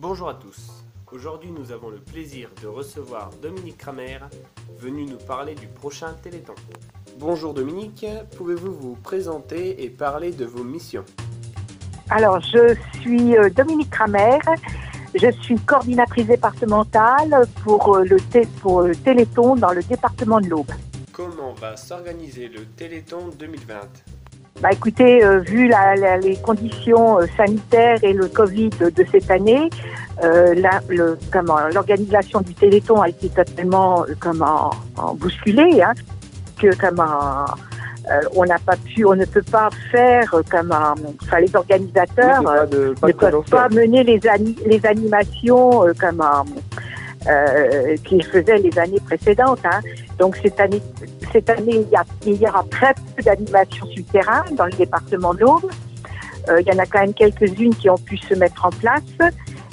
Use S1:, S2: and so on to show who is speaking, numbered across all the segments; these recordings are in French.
S1: Bonjour à tous. Aujourd'hui, nous avons le plaisir de recevoir Dominique Kramer, venu nous parler du prochain Téléthon. Bonjour Dominique, pouvez-vous vous présenter et parler de vos missions?
S2: Alors, je suis euh, Dominique Kramer. Je suis coordinatrice départementale pour euh, le, pour le Téléthon dans le département de l'Aube.
S1: Comment va s'organiser le Téléthon 2020
S2: bah écoutez, euh, vu la, les conditions euh, sanitaires et le Covid de cette année, euh, le, comment l'organisation du Téléthon a été totalement euh, comment bousculée, hein, que comment on n'a pas pu, on ne peut pas faire comme enfin les organisateurs ne peuvent pas mener les, les animations comme euh, qu'ils faisaient les années précédentes. Hein. Donc cette année, cette année, il y, a, il y aura très peu d'animations sur terrain dans le département de l'Aube. Euh, il y en a quand même quelques-unes qui ont pu se mettre en place,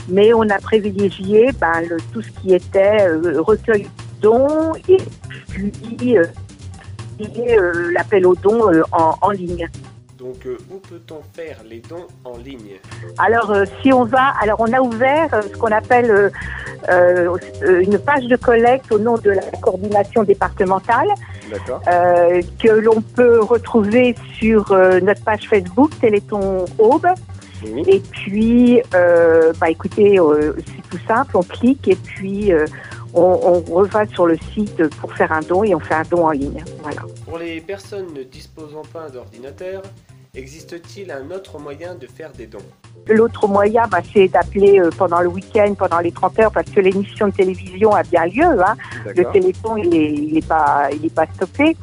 S2: mais on a privilégié ben, le, tout ce qui était euh, recueil de dons et puis euh, euh, l'appel aux dons en, en ligne.
S1: Donc, euh, où peut-on faire les dons en ligne
S2: Alors, euh, si on va, alors on a ouvert euh, ce qu'on appelle une page de collecte au nom de la coordination départementale, que l'on peut retrouver sur notre page Facebook Téléthon Aube. Et puis, bah écoutez, c'est tout simple, on clique et puis on, on sur le site pour faire un don et on fait un don en ligne. Voilà.
S1: Pour les personnes ne disposant pas d'ordinateur, Existe-t-il un autre moyen de faire des dons?
S2: L'autre moyen, bah, c'est d'appeler euh, pendant le week-end, pendant les 30 heures, parce que l'émission de télévision a bien lieu. Hein. Le téléphone, il n'est il est pas, il est pas stoppé.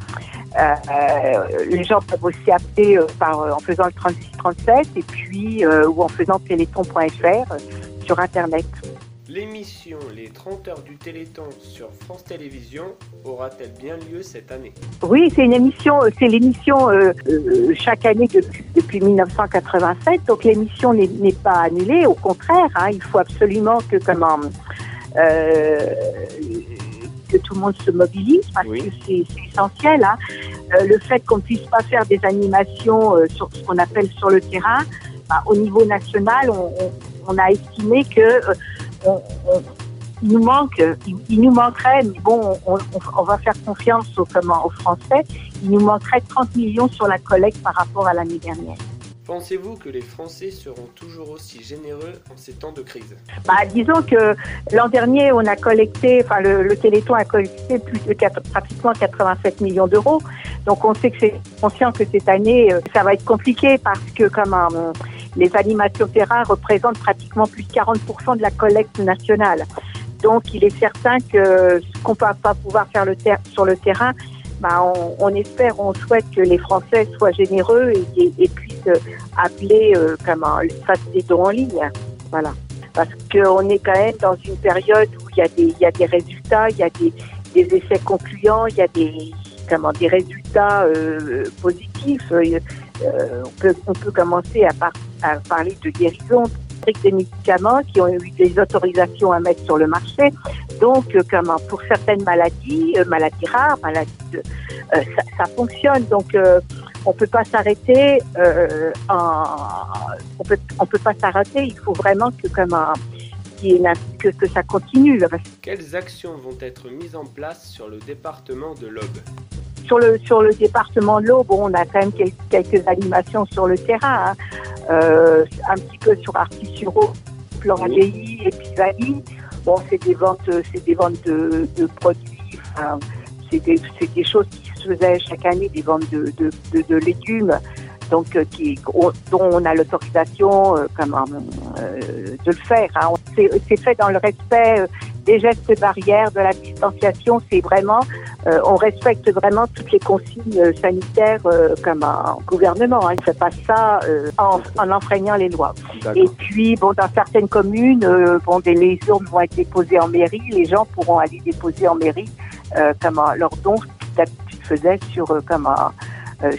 S2: Euh, les gens peuvent aussi appeler euh, par, en faisant le 3637 et puis ou en faisant téléthon.fr sur Internet.
S1: L'émission Les 30 heures du Téléthon sur France Télévisions aura-t-elle bien lieu cette année?
S2: Oui, c'est une émission, euh, c'est l'émission euh, euh, chaque année depuis, depuis 1987. Donc l'émission n'est pas annulée, au contraire, hein, il faut absolument que comment que tout le monde se mobilise parce que c'est essentiel. Hein. le fait qu'on puisse pas faire des animations sur ce qu'on appelle sur le terrain, bah, au niveau national, on, on a estimé que il nous manque, il, nous manquerait, mais bon, on, va faire confiance aux, comment, aux Français, il nous manquerait 30 millions sur la collecte par rapport à l'année dernière.
S1: Pensez-vous que les Français seront toujours aussi généreux en ces temps de crise?
S2: Bah, Disons que l'an dernier, on a collecté, enfin le, Téléthon a collecté plus de 4, pratiquement 87 millions d'euros. Donc on sait que c'est conscient que cette année, euh, ça va être compliqué parce que comme un, les animations terrain représentent pratiquement plus de 40% de la collecte nationale. Donc, il est certain que ce qu'on ne va pas pouvoir faire sur le terrain, bah, on, espère, on souhaite que les Français soient généreux et, puissent appeler euh, comment, fassent des dons en ligne. Voilà. Parce qu'on est quand même dans une période où il y a des, y a des résultats, il y a des, des essais concluants, il y a des, comment, des résultats euh, positifs. Euh, on, peut, on peut commencer à, parler de guérison des médicaments qui ont eu des autorisations à mettre sur le marché. Donc, euh, pour certaines maladies, euh, maladies rares, maladies, euh, ça, fonctionne. Donc, euh, on peut pas s'arrêter. en, on peut, peut pas s'arrêter. Il faut vraiment que, que ça continue.
S1: Quelles actions vont être mises en place sur le département de l'Aube?
S2: Sur le, sur le département de l'Aube, on a quand même quelques, quelques animations sur le terrain. Hein. Euh, un petit peu sur Artisuro, Floradei et Pisani. Bon, c'est des ventes, c'est des ventes de, de produits. Enfin, c'est des, des, choses qui se faisaient chaque année, des ventes de, de, de, légumes donc euh, qui, dont on a l'autorisation euh, euh, de le faire. Hein. C'est fait dans le respect des gestes barrières, de la distanciation. C'est vraiment, on respecte vraiment toutes les consignes sanitaires comme un gouvernement. Hein. Il ne fait pas ça en, en, enfreignant les lois. Et puis, bon, dans certaines communes, bon, des, les urnes vont être déposées en mairie. Les gens pourront aller déposer en mairie comme leurs dons d'habitude faisaient sur comme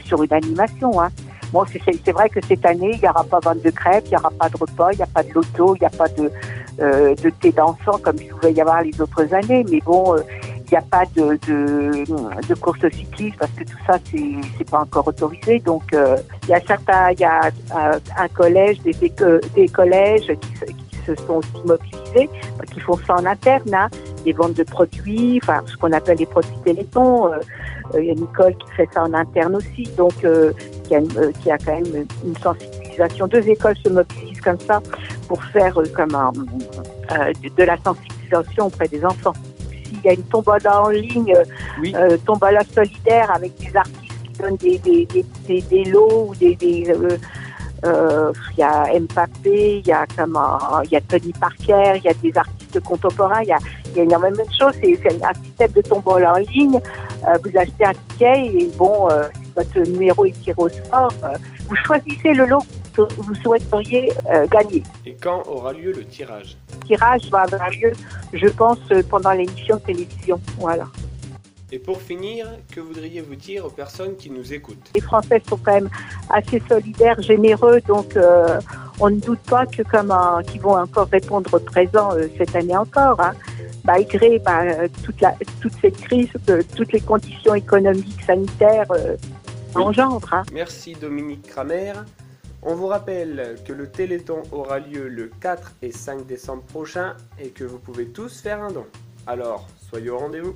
S2: sur une animation. Hein. Bon, c'est vrai que cette année, il n'y aura pas vente de crêpes, il n'y aura pas de repas, il n'y a pas de loto, il n'y a pas de, euh, de thé d'enfant comme il pouvait y avoir les autres années. Mais bon, euh, il n'y a pas de, de, course cycliste parce que tout ça, c'est pas encore autorisé. Donc, euh, il y a certains, il y a un collège, des, des collèges qui, qui se sont aussi mobilisés, qui font ça en interne, hein, des ventes de produits, enfin ce qu'on appelle les produits Téléthon. Euh, euh, il y a Nicole qui fait ça en interne aussi, donc euh, qui a, qui, a, quand même une sensibilisation. Deux écoles se mobilisent comme ça pour faire comme un, de la sensibilisation auprès des enfants. S'il y a une tombola en ligne, tombola solidaire avec des artistes qui donnent des, des, des, des, lots ou des, euh, il y a Mbappé, il y a comment, il y a Tony Parker, il y a des artistes contemporains, il y a, il y a énormément de choses. C'est un système de tombola en ligne. Euh, vous achetez un ticket et bon, euh, votre numéro est tiré au sort, vous choisissez le lot que vous souhaiteriez gagner.
S1: Et quand aura lieu le tirage?
S2: Tirage va avoir lieu, je pense, pendant l'émission de télévision. Voilà.
S1: Et pour finir, que voudriez-vous dire aux personnes qui nous écoutent?
S2: Les Français sont quand même assez solidaires, généreux, donc euh, on ne doute pas que comme qu'ils vont encore répondre présent euh, cette année encore, hein, malgré bah, toute, la, toute cette crise, euh, toutes les conditions économiques, sanitaires engendrent. Hein.
S1: Merci Dominique Kramer. On vous rappelle que le Téléthon aura lieu le 4 et 5 décembre prochain et que vous pouvez tous faire un don. Alors, soyez au rendez-vous.